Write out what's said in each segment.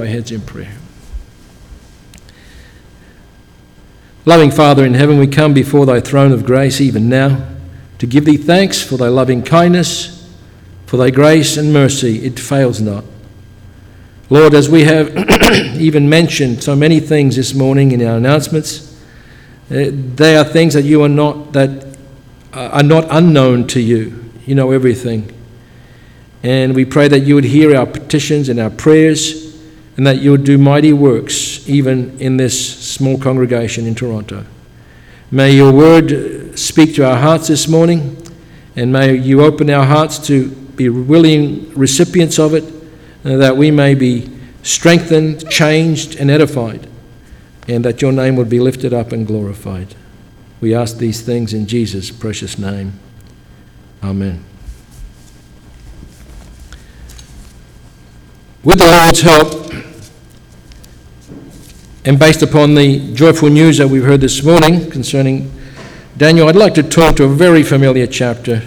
our heads in prayer. Loving Father in heaven, we come before thy throne of grace even now to give thee thanks for thy loving kindness, for thy grace and mercy. It fails not. Lord, as we have even mentioned so many things this morning in our announcements, uh, they are things that you are not that are not unknown to you. You know everything. And we pray that you would hear our petitions and our prayers and that you would do mighty works even in this small congregation in Toronto. May your word speak to our hearts this morning and may you open our hearts to be willing recipients of it uh, that we may be strengthened, changed, and edified, and that your name would be lifted up and glorified. We ask these things in Jesus' precious name. Amen. With the Lord's help, and based upon the joyful news that we've heard this morning concerning Daniel, I'd like to talk to a very familiar chapter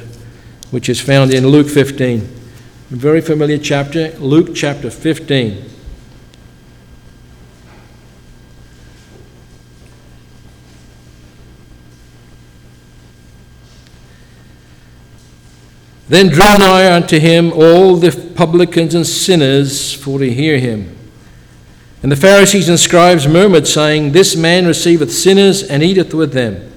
which is found in Luke 15. A very familiar chapter, Luke chapter 15. Then drew nigh unto him all the publicans and sinners for to hear him. And the Pharisees and scribes murmured, saying, This man receiveth sinners and eateth with them.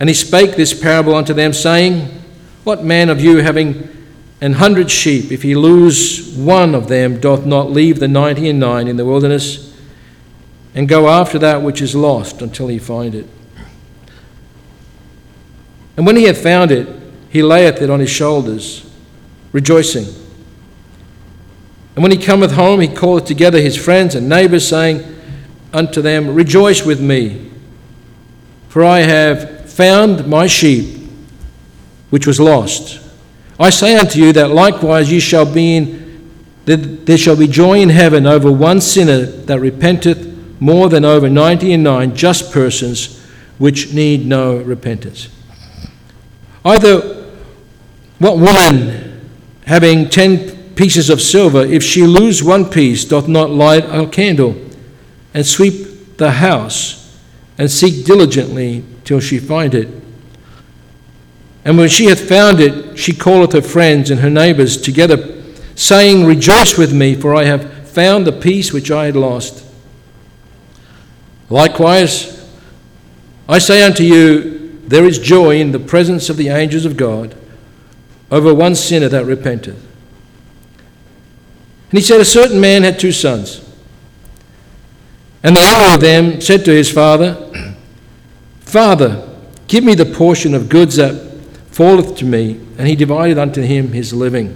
And he spake this parable unto them, saying, What man of you, having an hundred sheep, if he lose one of them, doth not leave the ninety and nine in the wilderness, and go after that which is lost until he find it? And when he hath found it, he layeth it on his shoulders, rejoicing. And when he cometh home, he calleth together his friends and neighbors, saying unto them, Rejoice with me, for I have found my sheep which was lost. I say unto you that likewise ye shall be in, that there shall be joy in heaven over one sinner that repenteth more than over ninety and nine just persons which need no repentance. Either what woman, having ten pieces of silver, if she lose one piece, doth not light a candle and sweep the house and seek diligently till she find it? And when she hath found it, she calleth her friends and her neighbors together, saying, Rejoice with me, for I have found the piece which I had lost. Likewise, I say unto you, there is joy in the presence of the angels of God over one sinner that repenteth. And he said, A certain man had two sons. And the elder of them said to his father, Father, give me the portion of goods that falleth to me. And he divided unto him his living.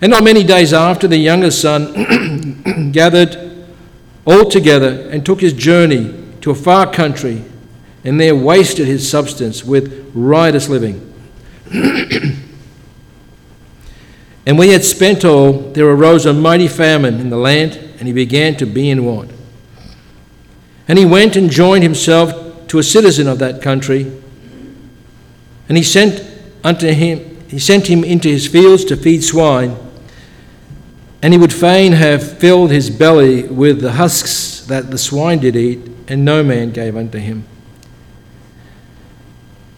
And not many days after, the younger son gathered all together and took his journey to a far country, and there wasted his substance with riotous living. And when he had spent all, there arose a mighty famine in the land, and he began to be in want. And he went and joined himself to a citizen of that country, and he sent unto him he sent him into his fields to feed swine, and he would fain have filled his belly with the husks that the swine did eat, and no man gave unto him.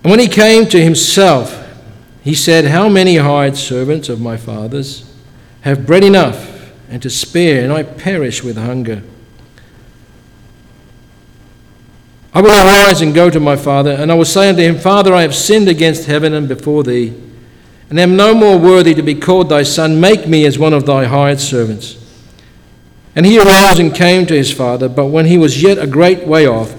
And when he came to himself, he said, How many hired servants of my father's have bread enough and to spare, and I perish with hunger? I will arise and go to my father, and I will say unto him, Father, I have sinned against heaven and before thee, and am no more worthy to be called thy son. Make me as one of thy hired servants. And he arose and came to his father, but when he was yet a great way off,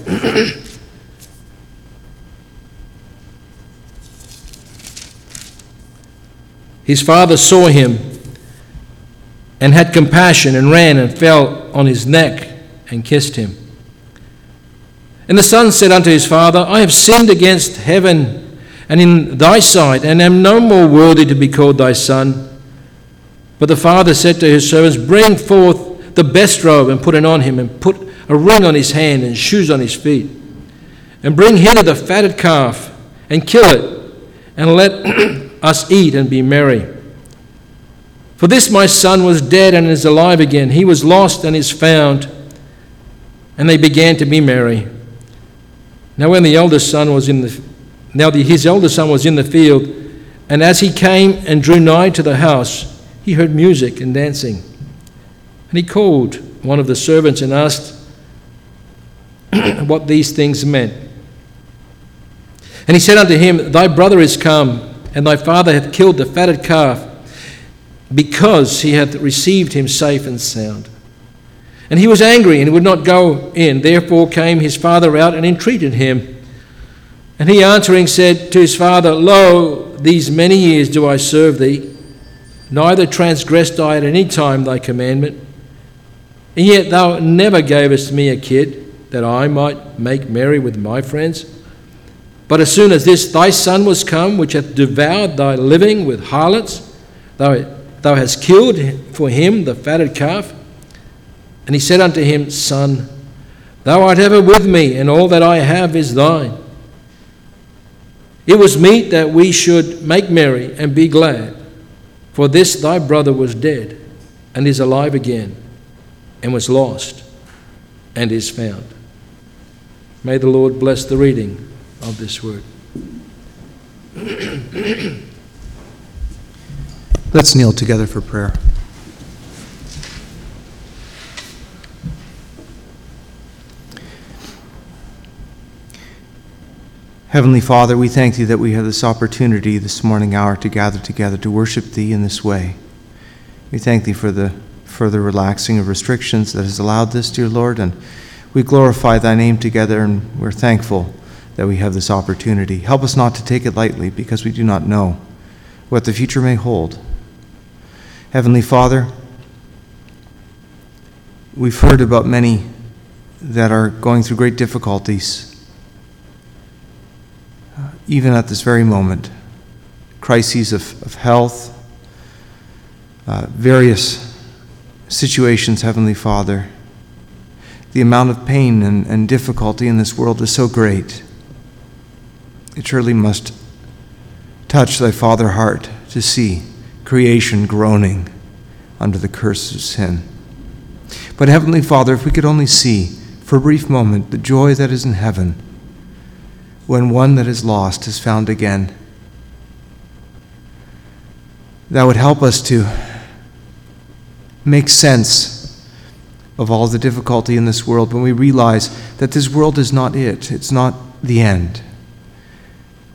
His father saw him and had compassion and ran and fell on his neck and kissed him. And the son said unto his father, I have sinned against heaven and in thy sight, and am no more worthy to be called thy son. But the father said to his servants, Bring forth the best robe and put it on him, and put a ring on his hand and shoes on his feet. And bring hither the fatted calf and kill it, and let us eat and be merry. For this my son was dead and is alive again. He was lost and is found. And they began to be merry. Now, when the eldest son was in the now the, his eldest son was in the field, and as he came and drew nigh to the house, he heard music and dancing. And he called one of the servants and asked what these things meant. And he said unto him, Thy brother is come, and thy father hath killed the fatted calf, because he hath received him safe and sound. And he was angry and would not go in. Therefore came his father out and entreated him. And he answering said to his father, Lo, these many years do I serve thee, neither transgressed I at any time thy commandment. And yet thou never gavest me a kid that I might make merry with my friends. But as soon as this thy son was come, which hath devoured thy living with harlots, thou, thou hast killed for him the fatted calf. And he said unto him, Son, thou art ever with me, and all that I have is thine. It was meet that we should make merry and be glad, for this thy brother was dead, and is alive again, and was lost, and is found. May the Lord bless the reading of this word. Let's kneel together for prayer. Heavenly Father, we thank Thee that we have this opportunity this morning hour to gather together to worship Thee in this way. We thank Thee for the further relaxing of restrictions that has allowed this, dear Lord, and we glorify Thy name together and we're thankful that we have this opportunity. Help us not to take it lightly because we do not know what the future may hold. Heavenly Father, we've heard about many that are going through great difficulties, uh, even at this very moment. Crises of, of health, uh, various situations, Heavenly Father. The amount of pain and, and difficulty in this world is so great. It surely must touch thy father heart to see creation groaning under the curse of sin. But, Heavenly Father, if we could only see for a brief moment the joy that is in heaven when one that is lost is found again, that would help us to make sense of all the difficulty in this world when we realize that this world is not it, it's not the end.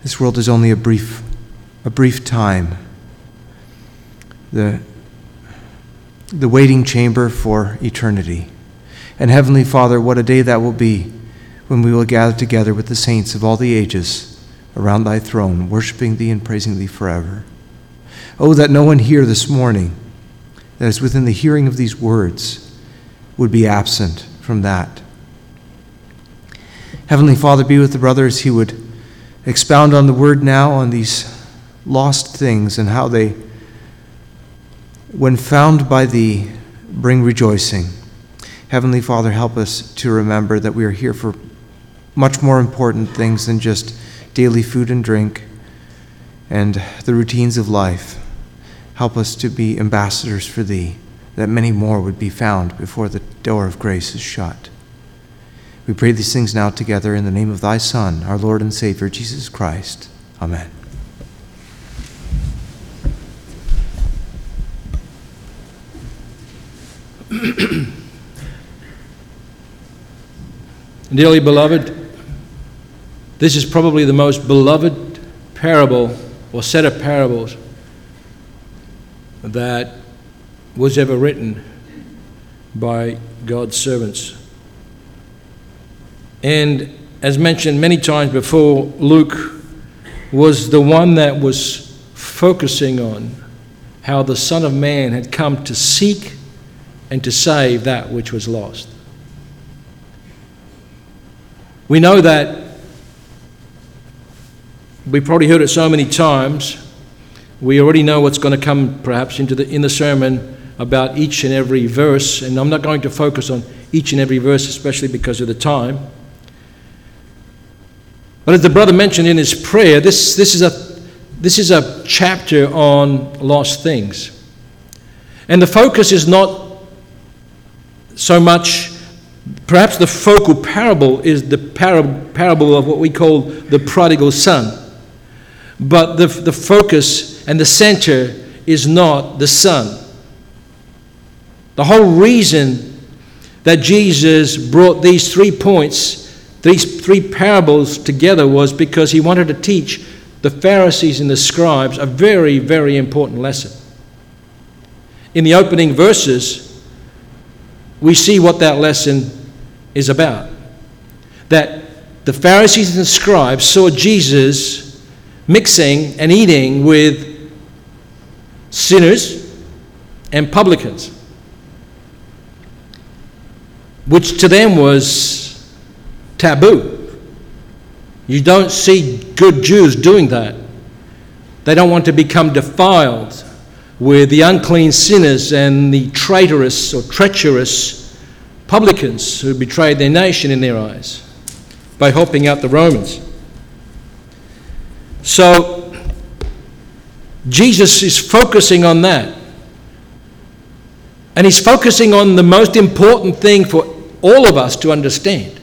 This world is only a brief, a brief time. The, the waiting chamber for eternity. And Heavenly Father, what a day that will be when we will gather together with the saints of all the ages around thy throne, worshiping thee and praising thee forever. Oh, that no one here this morning that is within the hearing of these words would be absent from that. Heavenly Father, be with the brothers. he would expound on the word now on these lost things and how they, when found by thee, bring rejoicing. Heavenly Father, help us to remember that we are here for much more important things than just daily food and drink and the routines of life. Help us to be ambassadors for thee, that many more would be found before the door of grace is shut. We pray these things now together in the name of thy Son, our Lord and Savior, Jesus Christ. Amen. Dearly beloved, this is probably the most beloved parable or set of parables that was ever written by God's servants. And as mentioned many times before, Luke was the one that was focusing on how the Son of Man had come to seek and to save that which was lost. We know that we've probably heard it so many times. We already know what's going to come perhaps into the in the sermon about each and every verse, and I'm not going to focus on each and every verse, especially because of the time. But as the brother mentioned in his prayer, this, this, is, a, this is a chapter on lost things. And the focus is not so much, perhaps the focal parable is the par- parable of what we call the prodigal son. But the, the focus and the center is not the son. The whole reason that Jesus brought these three points, these three parables together, was because he wanted to teach the Pharisees and the scribes a very, very important lesson. In the opening verses, we see what that lesson is about. That the Pharisees and scribes saw Jesus mixing and eating with sinners and publicans, which to them was taboo. You don't see good Jews doing that. They don't want to become defiled with the unclean sinners and the traitorous or treacherous publicans who betrayed their nation in their eyes by helping out the Romans. So, Jesus is focusing on that. And he's focusing on the most important thing for all of us to understand.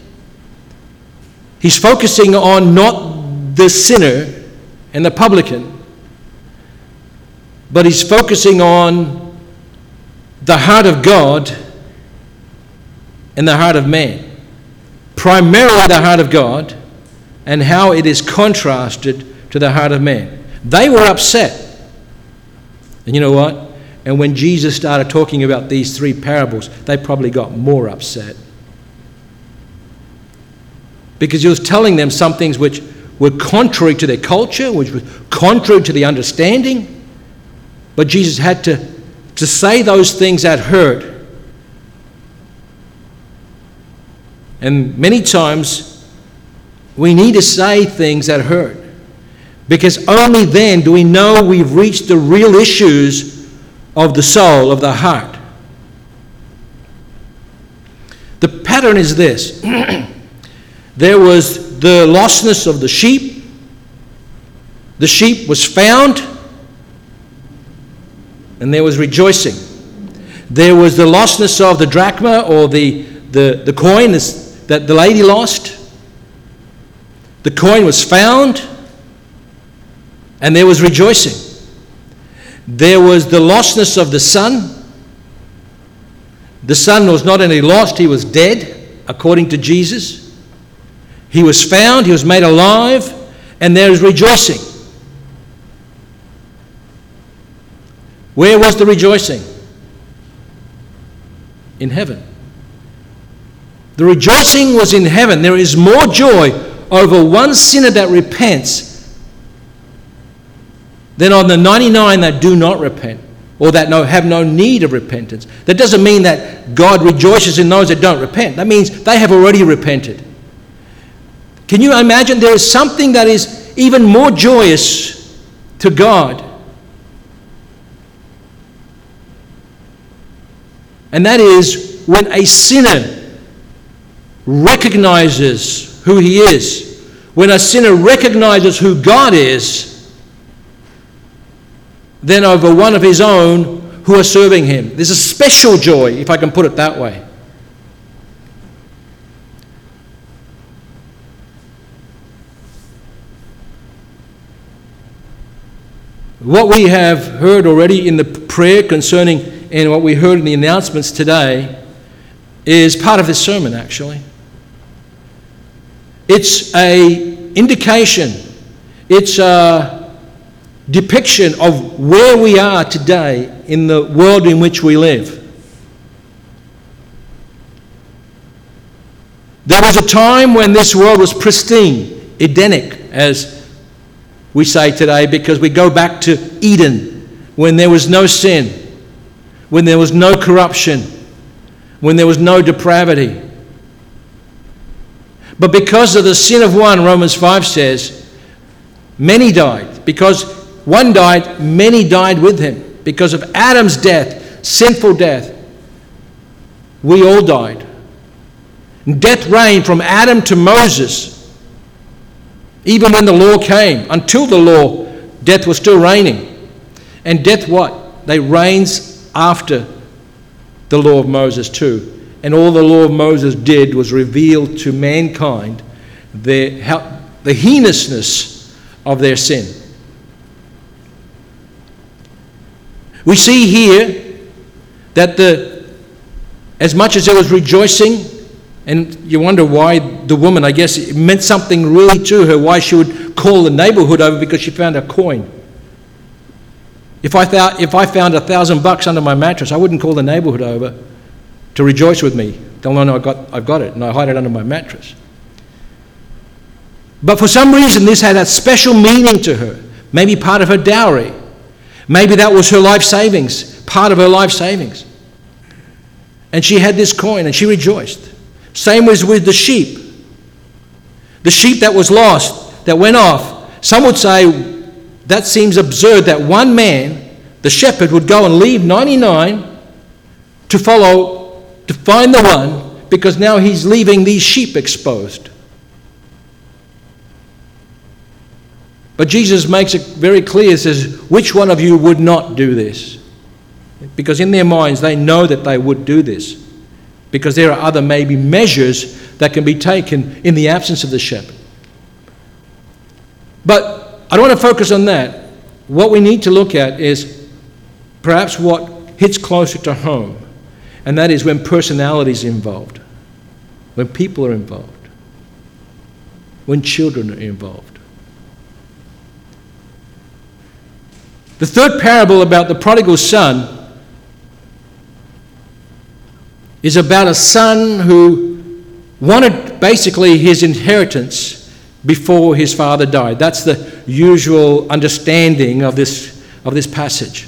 He's focusing on not the sinner and the publican, but he's focusing on the heart of God and the heart of man. Primarily the heart of God and how it is contrasted to the heart of man. They were upset. And you know what? And when Jesus started talking about these three parables, they probably got more upset. Because he was telling them some things which were contrary to their culture, which were contrary to the understanding. But Jesus had to, to say those things that hurt. And many times we need to say things that hurt. Because only then do we know we've reached the real issues of the soul, of the heart. The pattern is this there was the lostness of the sheep, the sheep was found, and there was rejoicing. There was the lostness of the drachma or the, the, the coin that the lady lost. The coin was found and there was rejoicing. There was the lostness of the son. The son was not only lost, he was dead, according to Jesus. He was found, he was made alive, and there is rejoicing. Where was the rejoicing? In heaven. The rejoicing was in heaven. There is more joy over one sinner that repents than on the 99 that do not repent or that no, have no need of repentance. That doesn't mean that God rejoices in those that don't repent. That means they have already repented. Can you imagine there is something that is even more joyous to God? And that is when a sinner recognizes who he is, when a sinner recognizes who God is than over one of his own who are serving him. There's a special joy, if I can put it that way. What we have heard already in the prayer concerning, and what we heard in the announcements today, is part of this sermon actually. It's a indication, it's a depiction of where we are today in the world in which we live. There was a time when this world was pristine, Edenic, as we say today, because we go back to Eden, when there was no sin, when there was no corruption, when there was no depravity. But because of the sin of one, Romans 5 says, many died. Because one died, many died with him. Because of Adam's death, sinful death, we all died. Death reigned from Adam to Moses. Even when the law came, until the law, death was still reigning. And death what? They reigns after the law of Moses, too. And all the law of Moses did was reveal to mankind the, how, the heinousness of their sin. We see here that the, as much as there was rejoicing, and you wonder why the woman, I guess it meant something really to her, why she would call the neighborhood over because she found a coin. If I, found, if I found a thousand bucks under my mattress, I wouldn't call the neighborhood over to rejoice with me. They'll know, no, I got, I've got it, and I hide it under my mattress. But for some reason, this had a special meaning to her. Maybe part of her dowry. Maybe that was her life savings, part of her life savings. And she had this coin and she rejoiced. Same was with the sheep. The sheep that was lost, that went off. Some would say that seems absurd that one man, the shepherd, would go and leave 99 to follow, to find the one, because now he's leaving these sheep exposed. But Jesus makes it very clear, says, which one of you would not do this? Because in their minds, they know that they would do this. Because there are other, maybe, measures that can be taken in the absence of the shepherd. But I don't want to focus on that. What we need to look at is perhaps what hits closer to home, and that is when personality is involved, when people are involved, when children are involved. The third parable about the prodigal son is about a son who wanted basically his inheritance before his father died. That's the usual understanding of this, of this passage.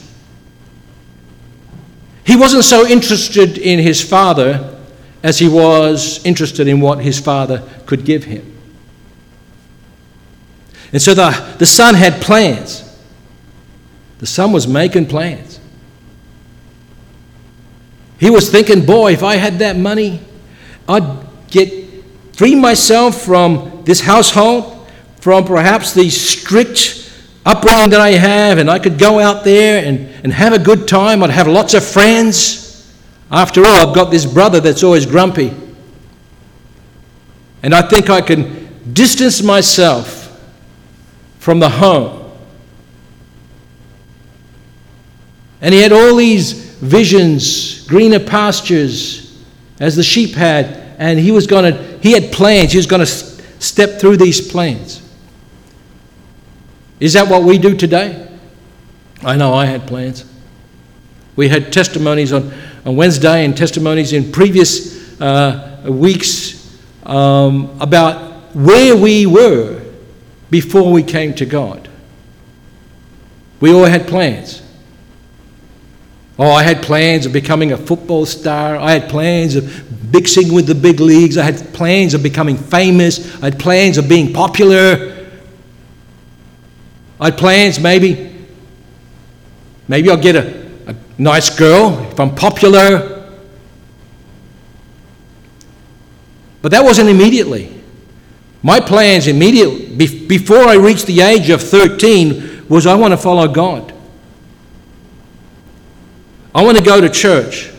He wasn't so interested in his father as he was interested in what his father could give him. And so the, the son had plans. The son was making plans. He was thinking, boy, if I had that money, I'd get free myself from this household, from perhaps the strict upbringing that I have, and I could go out there and, and have a good time. I'd have lots of friends. After all, I've got this brother that's always grumpy. And I think I can distance myself from the home And he had all these visions, greener pastures, as the sheep had, and he was going to, he had plans, he was going to step through these plans. Is that what we do today? I know I had plans. We had testimonies on, on Wednesday and testimonies in previous uh, weeks um, about where we were before we came to God. We all had plans. Oh, I had plans of becoming a football star. I had plans of mixing with the big leagues. I had plans of becoming famous. I had plans of being popular. I had plans maybe, maybe I'll get a, a nice girl if I'm popular. But that wasn't immediately. My plans immediately, before I reached the age of 13, was I want to follow God. I want to go to church.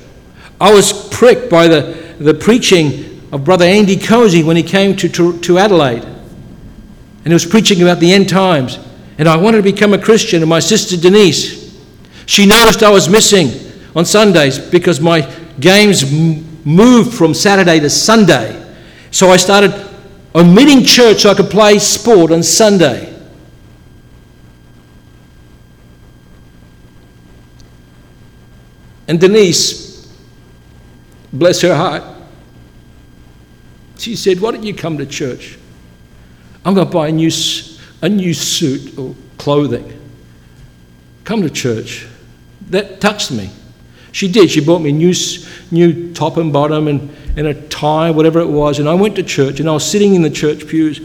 I was pricked by the, the preaching of Brother Andy Cozy when he came to, to, to Adelaide. And he was preaching about the end times. And I wanted to become a Christian. And my sister Denise, she noticed I was missing on Sundays because my games moved from Saturday to Sunday. So I started omitting church so I could play sport on Sunday. And Denise, bless her heart, she said, Why don't you come to church? I'm going to buy a new, a new suit or clothing. Come to church. That touched me. She did. She bought me new, new top and bottom and, and a tie, whatever it was. And I went to church and I was sitting in the church pews,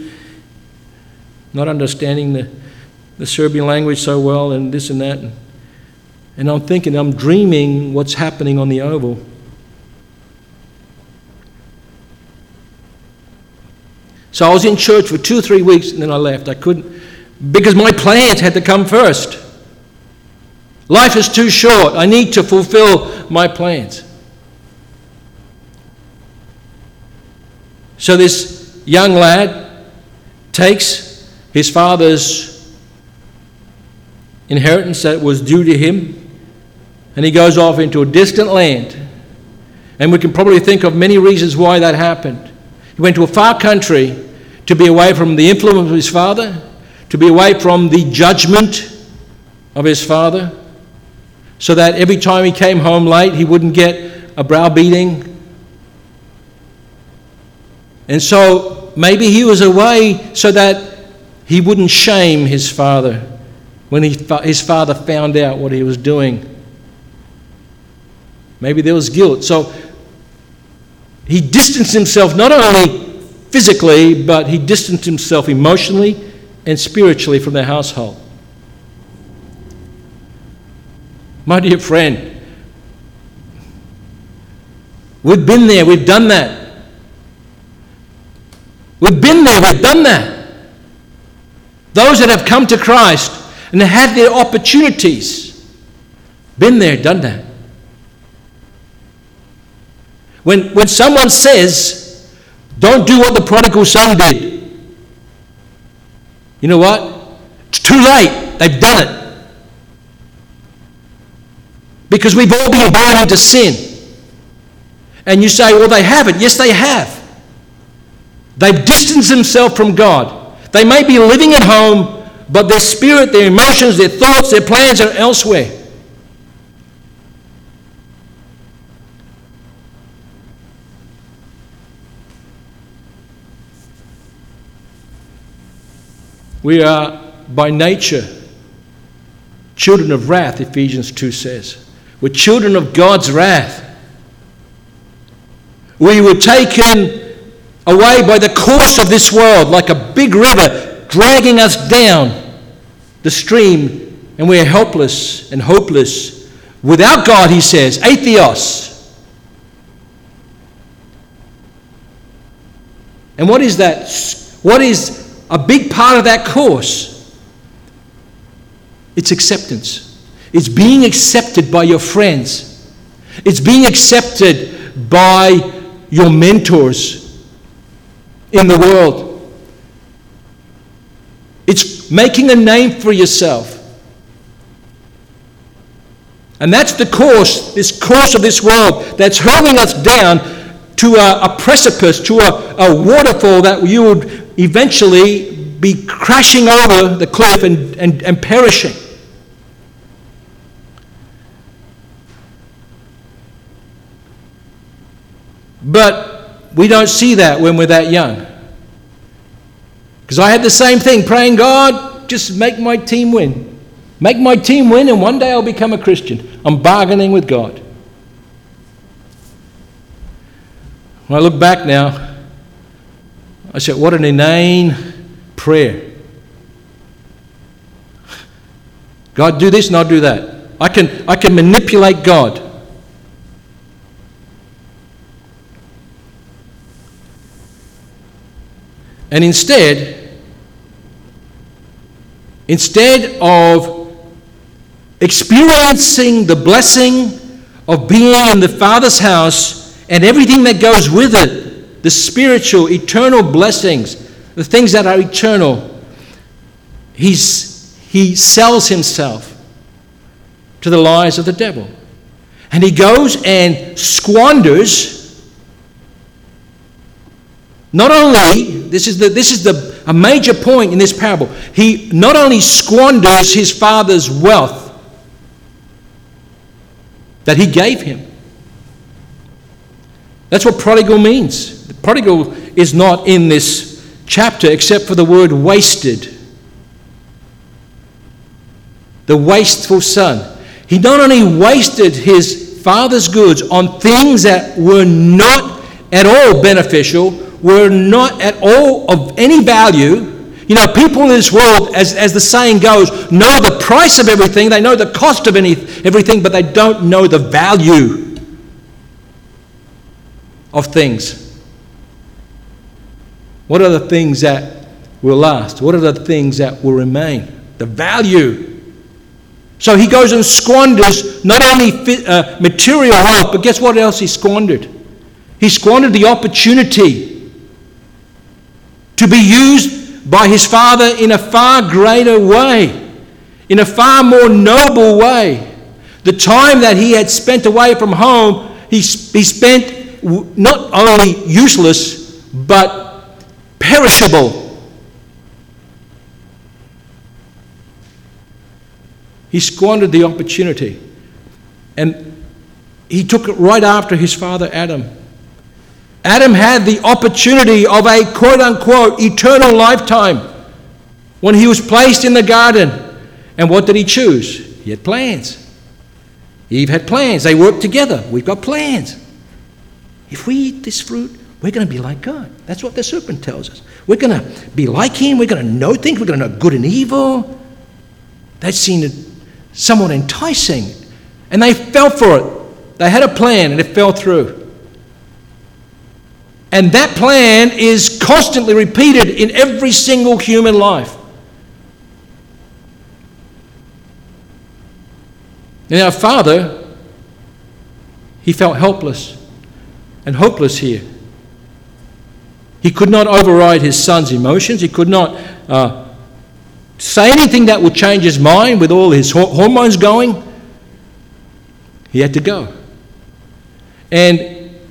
not understanding the, the Serbian language so well and this and that. And and I'm thinking, I'm dreaming what's happening on the oval. So I was in church for two three weeks and then I left. I couldn't, because my plans had to come first. Life is too short. I need to fulfill my plans. So this young lad takes his father's inheritance that was due to him and he goes off into a distant land. And we can probably think of many reasons why that happened. He went to a far country to be away from the influence of his father, to be away from the judgment of his father, so that every time he came home late, he wouldn't get a browbeating. And so maybe he was away so that he wouldn't shame his father when he, his father found out what he was doing. Maybe there was guilt. So he distanced himself not only physically, but he distanced himself emotionally and spiritually from their household. My dear friend, we've been there, we've done that. We've been there, we've done that. Those that have come to Christ and had their opportunities, been there, done that. When, when someone says, don't do what the prodigal son did, you know what? It's too late. They've done it. Because we've all been born into sin. And you say, well, they haven't. Yes, they have. They've distanced themselves from God. They may be living at home, but their spirit, their emotions, their thoughts, their plans are elsewhere. We are by nature children of wrath, Ephesians 2 says. We're children of God's wrath. We were taken away by the course of this world like a big river dragging us down the stream, and we are helpless and hopeless. Without God, he says, atheos. And what is that? What is a big part of that course, it's acceptance. It's being accepted by your friends. It's being accepted by your mentors in the world. It's making a name for yourself. And that's the course, this course of this world that's hurling us down to a, a precipice, to a, a waterfall that you would eventually be crashing over the cliff and, and, and perishing. But we don't see that when we're that young. Because I had the same thing, praying, God, just make my team win. Make my team win, and one day I'll become a Christian. I'm bargaining with God. When I look back now, I said, what an inane prayer. God, do this and I'll do that. I can, I can manipulate God. And instead, instead of experiencing the blessing of being in the Father's house and everything that goes with it, the spiritual, eternal blessings, the things that are eternal, he's, he sells himself to the lies of the devil. And he goes and squanders not only, this is, the, this is the, a major point in this parable, he not only squanders his father's wealth that he gave him. That's what prodigal means. Prodigal is not in this chapter except for the word wasted. The wasteful son. He not only wasted his father's goods on things that were not at all beneficial, were not at all of any value. You know, people in this world, as, as the saying goes, know the price of everything, they know the cost of any, everything, but they don't know the value of things. What are the things that will last? What are the things that will remain? The value. So he goes and squanders not only uh, material wealth, but guess what else he squandered? He squandered the opportunity to be used by his father in a far greater way, in a far more noble way. The time that he had spent away from home, he, he spent not only useless, but perishable. He squandered the opportunity. And he took it right after his father Adam. Adam had the opportunity of a quote unquote eternal lifetime when he was placed in the garden. And what did he choose? He had plans. Eve had plans. They worked together. We've got plans. If we eat this fruit, we're going to be like God. That's what the serpent tells us. We're going to be like Him. We're going to know things. We're going to know good and evil. That seemed somewhat enticing. And they fell for it. They had a plan and it fell through. And that plan is constantly repeated in every single human life. And our father, he felt helpless and hopeless here. He could not override his son's emotions. He could not uh, say anything that would change his mind with all his hormones going. He had to go. And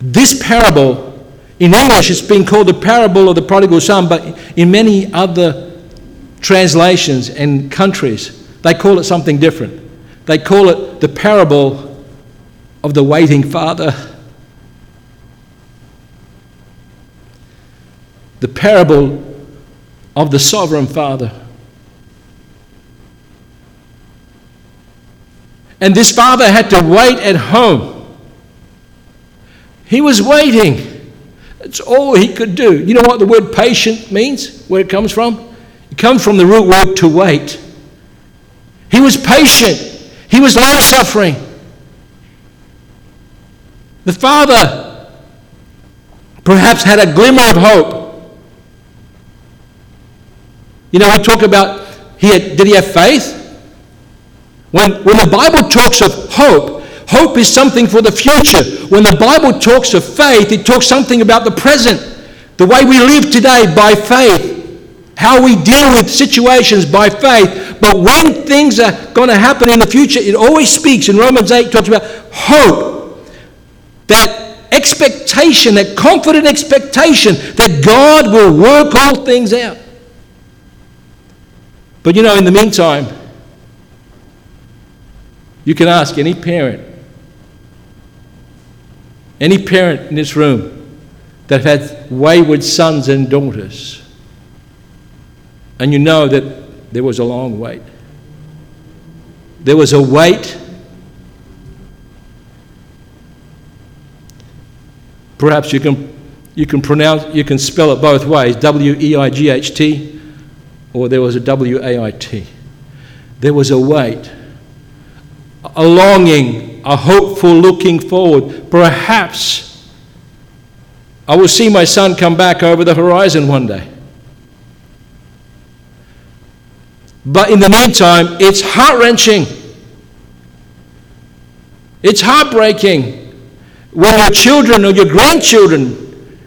this parable, in English, it's been called the parable of the prodigal son, but in many other translations and countries, they call it something different. They call it the parable of the waiting father. The parable of the sovereign father. And this father had to wait at home. He was waiting. That's all he could do. You know what the word patient means? Where it comes from? It comes from the root word to wait. He was patient, he was long suffering. The father perhaps had a glimmer of hope. You know, we talk about he had, did he have faith? When, when the Bible talks of hope, hope is something for the future. When the Bible talks of faith, it talks something about the present. The way we live today by faith how we deal with situations by faith. But when things are going to happen in the future, it always speaks in Romans 8, talks about hope. That expectation, that confident expectation that God will work all things out. But you know, in the meantime, you can ask any parent, any parent in this room that had wayward sons and daughters and you know that there was a long wait. There was a wait. Perhaps you can, you can pronounce, you can spell it both ways W E I G H T, or there was a W A I T. There was a wait, a longing, a hopeful looking forward. Perhaps I will see my son come back over the horizon one day. But in the meantime, it's heart wrenching. It's heartbreaking when your children or your grandchildren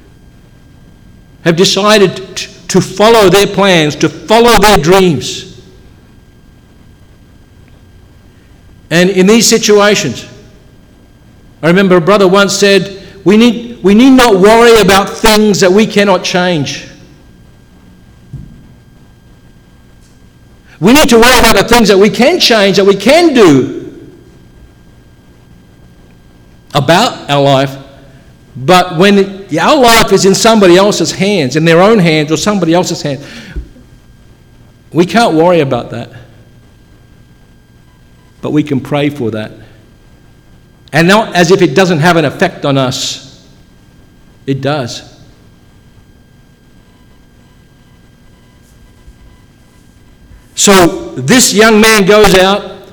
have decided to follow their plans, to follow their dreams. And in these situations, I remember a brother once said, we need, we need not worry about things that we cannot change. We need to worry about the things that we can change, that we can do about our life. But when our life is in somebody else's hands, in their own hands or somebody else's hands, we can't worry about that. But we can pray for that. And not as if it doesn't have an effect on us, it does. So this young man goes out.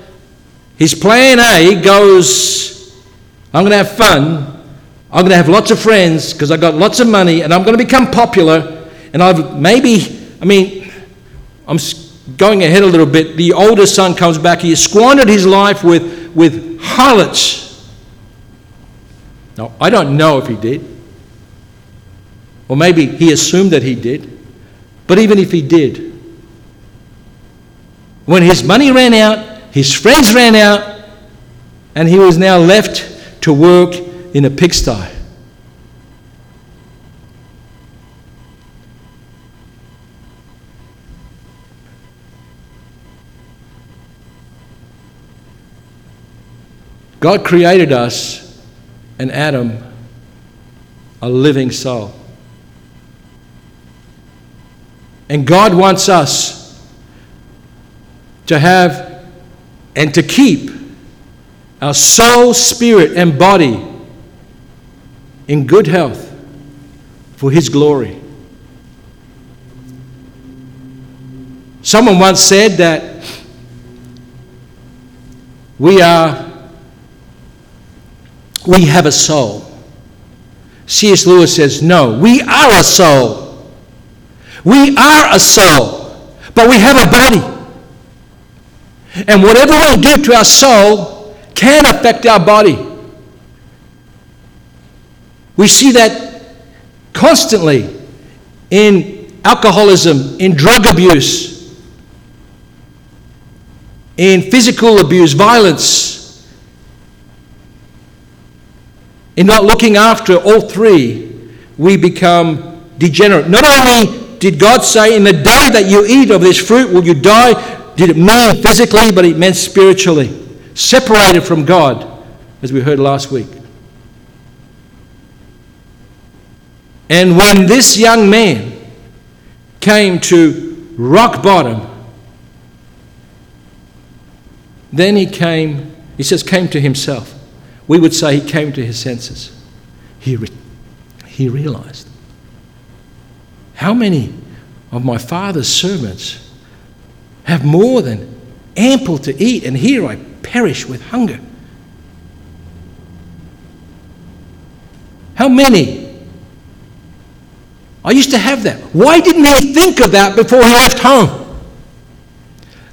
His plan A goes, I'm going to have fun. I'm going to have lots of friends because I've got lots of money and I'm going to become popular. And I've maybe, I mean, I'm going ahead a little bit, the older son comes back. He squandered his life with, with harlots. Now, I don't know if he did. Or maybe he assumed that he did. But even if he did, when his money ran out, his friends ran out, and he was now left to work in a pigsty. God created us and Adam a living soul. And God wants us to have and to keep our soul, spirit, and body in good health for His glory. Someone once said that we are we have a soul. C.S. Lewis says, No, we are a soul. We are a soul, but we have a body. And whatever we do to our soul can affect our body. We see that constantly in alcoholism, in drug abuse, in physical abuse, violence In not looking after all three, we become degenerate. Not only did God say, In the day that you eat of this fruit will you die, did it mean physically, but it meant spiritually. Separated from God, as we heard last week. And when this young man came to rock bottom, then he came, he says, came to himself we would say he came to his senses. He, re- he realized how many of my father's servants have more than ample to eat, and here I perish with hunger. How many? I used to have that. Why didn't he think of that before he left home?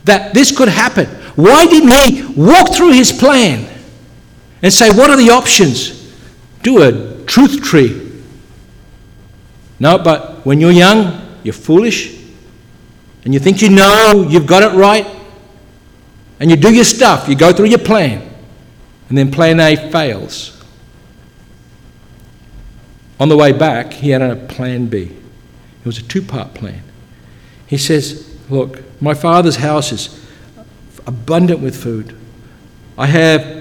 That this could happen. Why didn't he walk through his plan? and say, What are the options? Do a truth tree. No, but when you're young, you're foolish, and you think you know you've got it right, and you do your stuff, you go through your plan, and then plan A fails. On the way back, he had a plan B. It was a two part plan. He says, Look, my father's house is abundant with food. I have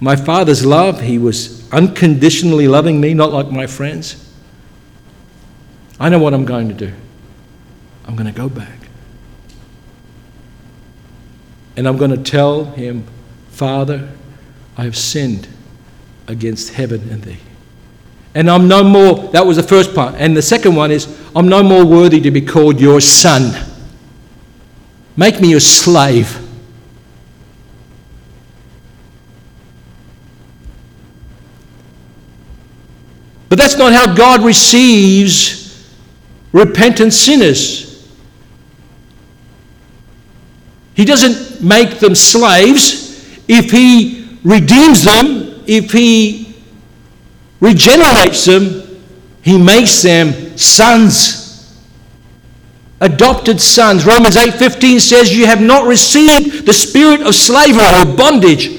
my father's love, he was unconditionally loving me, not like my friends. I know what I'm going to do. I'm going to go back. And I'm going to tell him, Father, I have sinned against heaven and thee. And I'm no more, that was the first part. And the second one is, I'm no more worthy to be called your son. Make me your slave. But that's not how God receives repentant sinners. He doesn't make them slaves. If He redeems them, if He regenerates them, He makes them sons adopted sons romans 8:15 says you have not received the spirit of slavery or bondage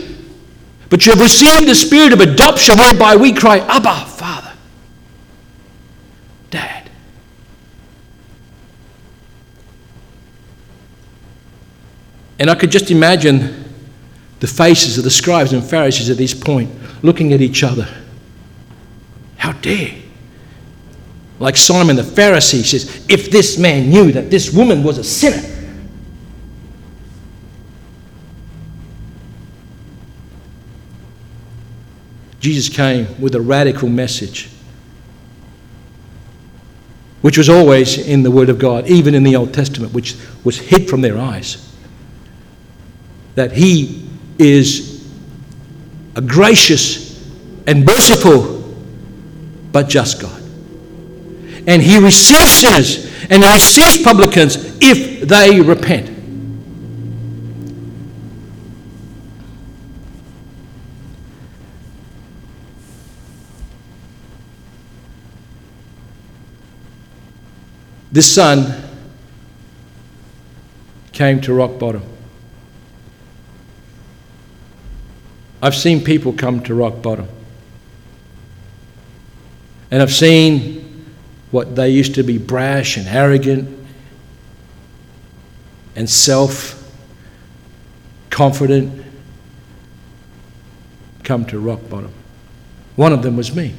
but you have received the spirit of adoption whereby we cry abba father Dad. And I could just imagine the faces of the scribes and Pharisees at this point looking at each other. How dare! Like Simon the Pharisee says, if this man knew that this woman was a sinner, Jesus came with a radical message which was always in the Word of God, even in the Old Testament, which was hid from their eyes. That He is a gracious and merciful, but just God. And he receives sinners and He receives publicans if they repent. This son came to rock bottom. I've seen people come to rock bottom. And I've seen what they used to be brash and arrogant and self confident come to rock bottom. One of them was me.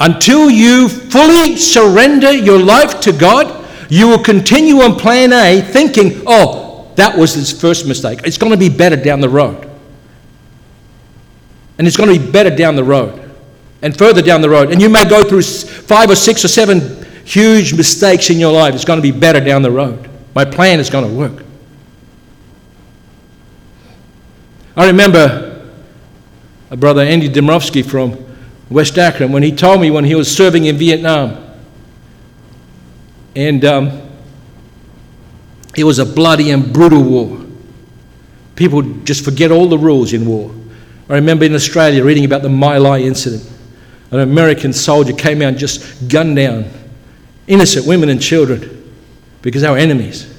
Until you fully surrender your life to God, you will continue on plan A thinking, oh, that was his first mistake. It's going to be better down the road. And it's going to be better down the road and further down the road. And you may go through five or six or seven huge mistakes in your life. It's going to be better down the road. My plan is going to work. I remember a brother, Andy Demrovsky from West Akron, when he told me when he was serving in Vietnam. And um, it was a bloody and brutal war. People just forget all the rules in war. I remember in Australia reading about the My Lai incident. An American soldier came out and just gunned down innocent women and children because they were enemies.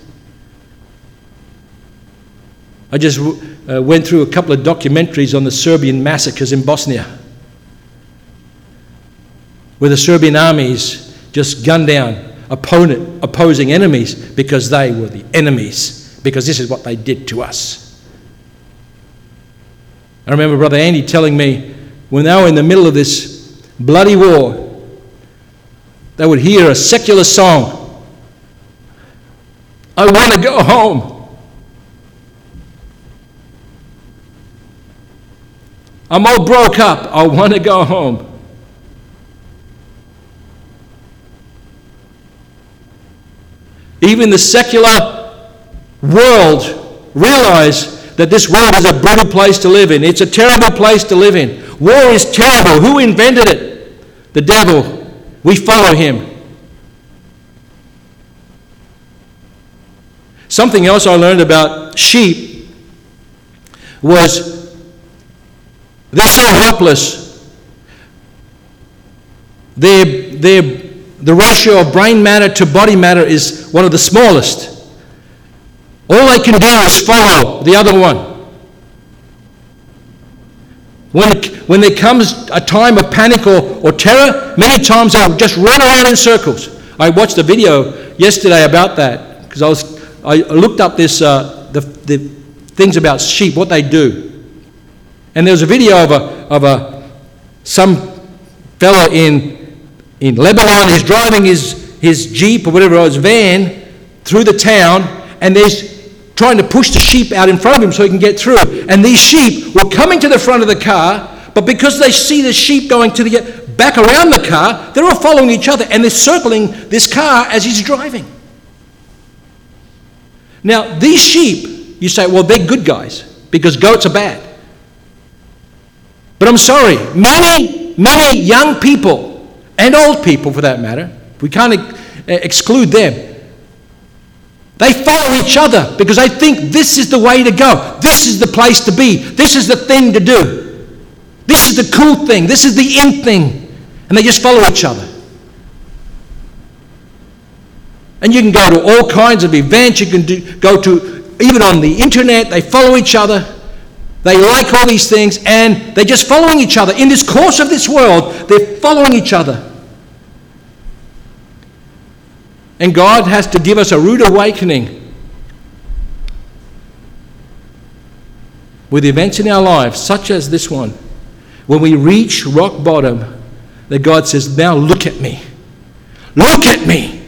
I just uh, went through a couple of documentaries on the Serbian massacres in Bosnia, where the Serbian armies just gunned down opponent, opposing enemies because they were the enemies, because this is what they did to us. I remember Brother Andy telling me when they were in the middle of this bloody war, they would hear a secular song. I want to go home. I'm all broke up. I want to go home. Even the secular world realize that this world is a brutal place to live in. It's a terrible place to live in. War is terrible. Who invented it? The devil. We follow him. Something else I learned about sheep was they're so helpless. They're, they're, the ratio of brain matter to body matter is one of the smallest. All they can do is follow the other one. When, when there comes a time of panic or, or terror, many times they'll just run around in circles. I watched a video yesterday about that because I was I looked up this, uh, the, the things about sheep, what they do. And there was a video of a, of a some fellow in, in Lebanon. He's driving his, his Jeep or whatever it was, van through the town, and there's trying to push the sheep out in front of him so he can get through. And these sheep were coming to the front of the car, but because they see the sheep going to the back around the car, they're all following each other and they're circling this car as he's driving. Now, these sheep, you say, well, they're good guys because goats are bad. But I'm sorry, many, many young people, and old people for that matter, we can't exclude them, they follow each other because they think this is the way to go. This is the place to be. This is the thing to do. This is the cool thing. This is the in thing. And they just follow each other. And you can go to all kinds of events. You can do, go to, even on the internet, they follow each other. They like all these things and they're just following each other. In this course of this world, they're following each other. And God has to give us a rude awakening with events in our lives, such as this one. When we reach rock bottom, that God says, Now look at me. Look at me.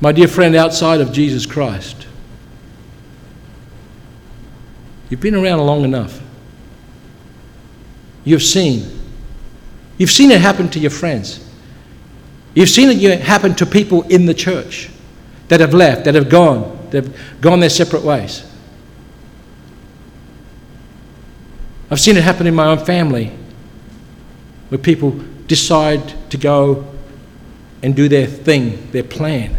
My dear friend, outside of Jesus Christ, You've been around long enough. You've seen. You've seen it happen to your friends. You've seen it happen to people in the church that have left, that have gone, that have gone their separate ways. I've seen it happen in my own family where people decide to go and do their thing, their plan.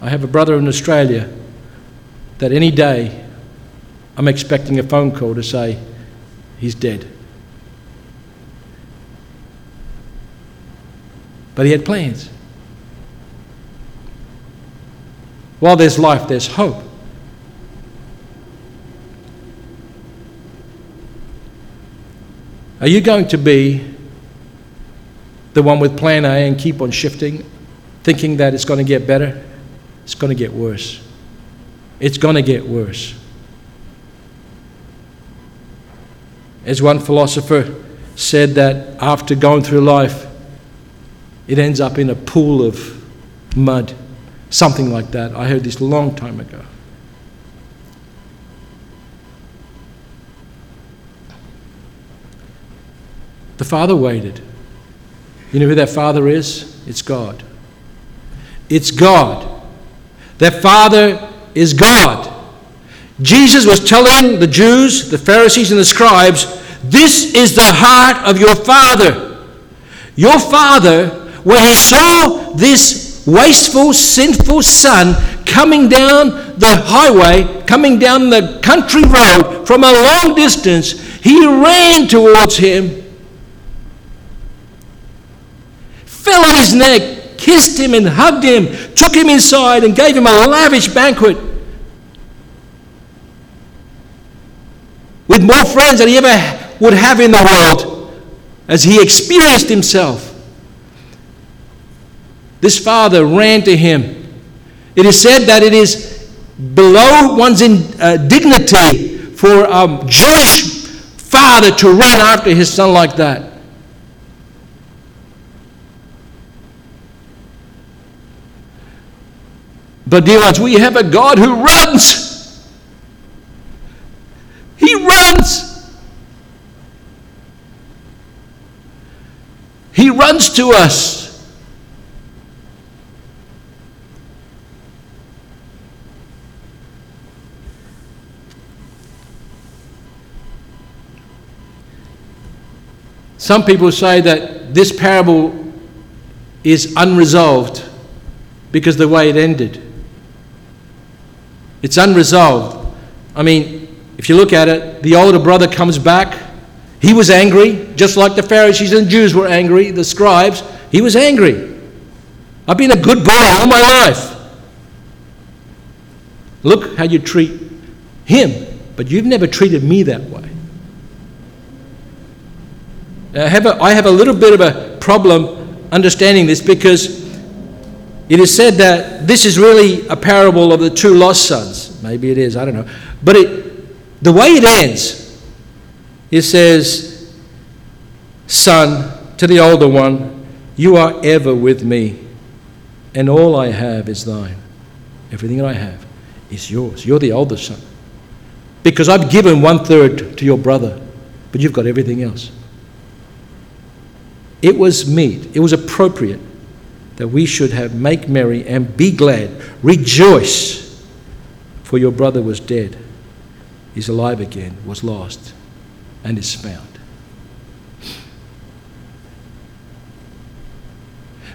I have a brother in Australia that any day I'm expecting a phone call to say he's dead. But he had plans. While there's life, there's hope. Are you going to be the one with plan A and keep on shifting, thinking that it's going to get better? It's going to get worse. It's going to get worse. As one philosopher said, that after going through life, it ends up in a pool of mud. Something like that. I heard this a long time ago. The father waited. You know who that father is? It's God. It's God. That father is God. Jesus was telling the Jews, the Pharisees, and the scribes, This is the heart of your father. Your father, when he saw this wasteful, sinful son coming down the highway, coming down the country road from a long distance, he ran towards him fell on his neck, kissed him and hugged him, took him inside and gave him a lavish banquet with more friends than he ever would have in the world as he experienced himself. This father ran to him. It is said that it is below one's in, uh, dignity for a Jewish father to run after his son like that. But, dear ones, we have a God who runs. He runs. He runs to us. Some people say that this parable is unresolved because the way it ended. It's unresolved. I mean, if you look at it, the older brother comes back. He was angry, just like the Pharisees and Jews were angry, the scribes. He was angry. I've been a good boy all my life. Look how you treat him, but you've never treated me that way. I have a, I have a little bit of a problem understanding this because it is said that this is really a parable of the two lost sons. Maybe it is, I don't know. But it, the way it ends, it says, Son, to the older one, you are ever with me, and all I have is thine. Everything that I have is yours. You're the older son. Because I've given one third to your brother, but you've got everything else. It was meet, it was appropriate that we should have make merry and be glad, rejoice, for your brother was dead, is alive again, was lost, and is found.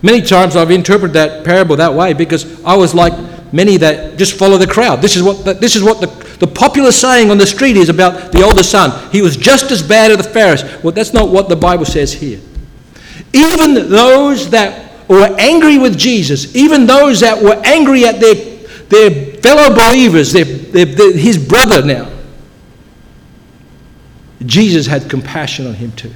Many times I've interpreted that parable that way because I was like many that just follow the crowd. This is what the, this is what the, the popular saying on the street is about the older son. He was just as bad as the Pharisees. Well, that's not what the Bible says here. Even those that were angry with Jesus, even those that were angry at their, their fellow believers, their, their, their, his brother now, Jesus had compassion on him too.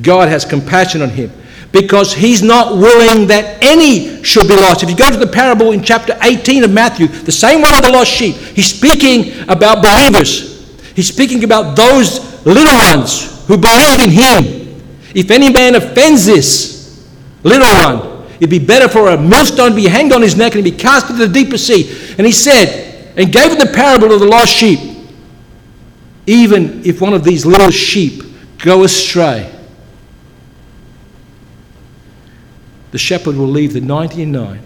God has compassion on him because he's not willing that any should be lost. If you go to the parable in chapter 18 of Matthew, the same one of the lost sheep, he's speaking about believers. He's speaking about those little ones who believe in him. If any man offends this little one, It'd be better for a millstone to be hanged on his neck and be cast into the deeper sea. And he said, and gave him the parable of the lost sheep. Even if one of these little sheep go astray, the shepherd will leave the 99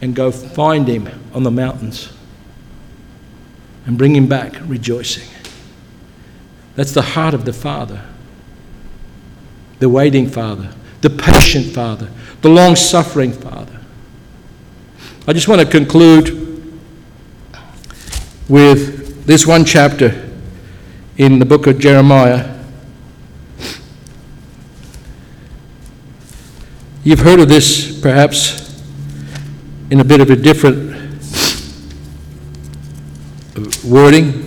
and go find him on the mountains and bring him back rejoicing. That's the heart of the Father, the waiting Father, the patient Father, the long suffering Father. I just want to conclude with this one chapter in the book of Jeremiah. You've heard of this perhaps in a bit of a different uh, wording,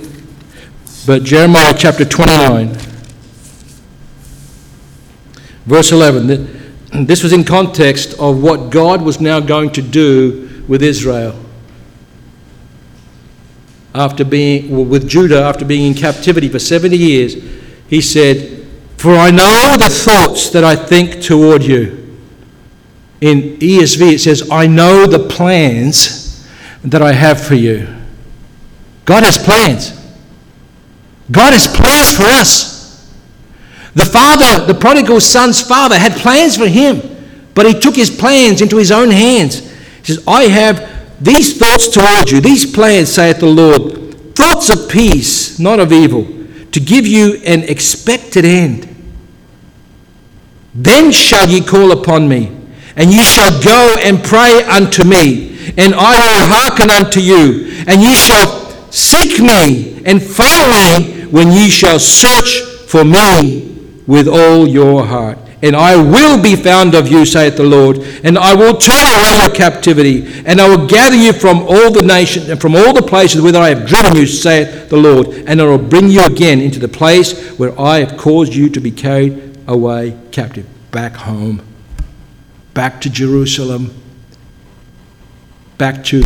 but Jeremiah chapter 29, verse 11. Th- This was in context of what God was now going to do with Israel after being well, with Judah after being in captivity for 70 years. He said, "For I know the thoughts that I think toward you." In ESV it says, "I know the plans that I have for you." God has plans. God has plans for us. The father, the prodigal son's father, had plans for him, but he took his plans into his own hands. He says, I have these thoughts towards you, these plans, saith the Lord, thoughts of peace, not of evil, to give you an expected end. Then shall ye call upon me, and ye shall go and pray unto me, and I will hearken unto you, and ye shall seek me and find me when ye shall search for me with all your heart. And I will be found of you, saith the Lord, and I will turn away your captivity, and I will gather you from all the nations and from all the places whither I have driven you, saith the Lord, and I will bring you again into the place where I have caused you to be carried away captive, back home, back to Jerusalem, back to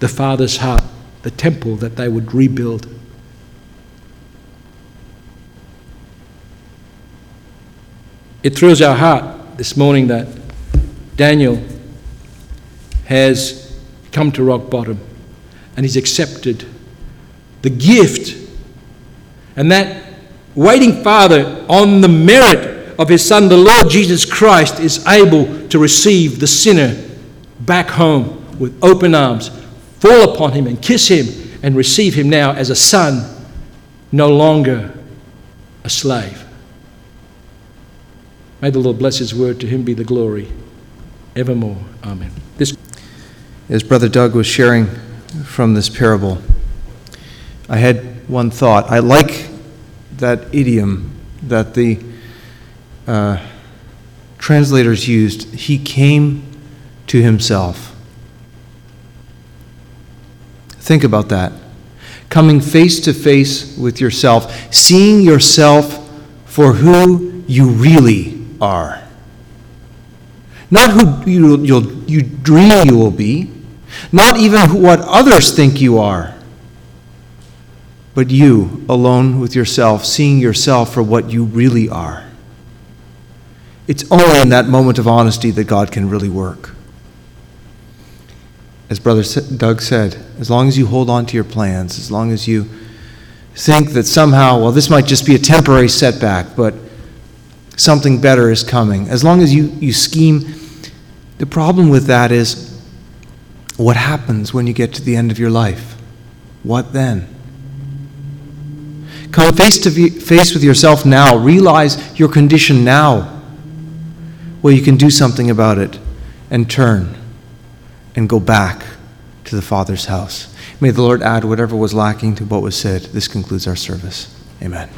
the Father's heart, the temple that they would rebuild. It thrills our heart this morning that Daniel has come to rock bottom and he's accepted the gift. And that waiting Father, on the merit of his Son, the Lord Jesus Christ, is able to receive the sinner back home with open arms, fall upon him and kiss him and receive him now as a son, no longer a slave. May the Lord bless his word. To him be the glory evermore. Amen. This As Brother Doug was sharing from this parable, I had one thought. I like that idiom that the uh, translators used. He came to himself. Think about that. Coming face to face with yourself, seeing yourself for who you really are. Not who you, you dream you will be, not even what others think you are, but you alone with yourself, seeing yourself for what you really are. It's only in that moment of honesty that God can really work. As Brother Doug said, as long as you hold on to your plans, as long as you think that somehow, well, this might just be a temporary setback, but something better is coming, as long as you, you scheme, the problem with that is what happens when you get to the end of your life? What then? Come face to face with yourself now. Realize your condition now. Well, you can do something about it and turn and go back to the Father's house. May the Lord add whatever was lacking to what was said. This concludes our service. Amen.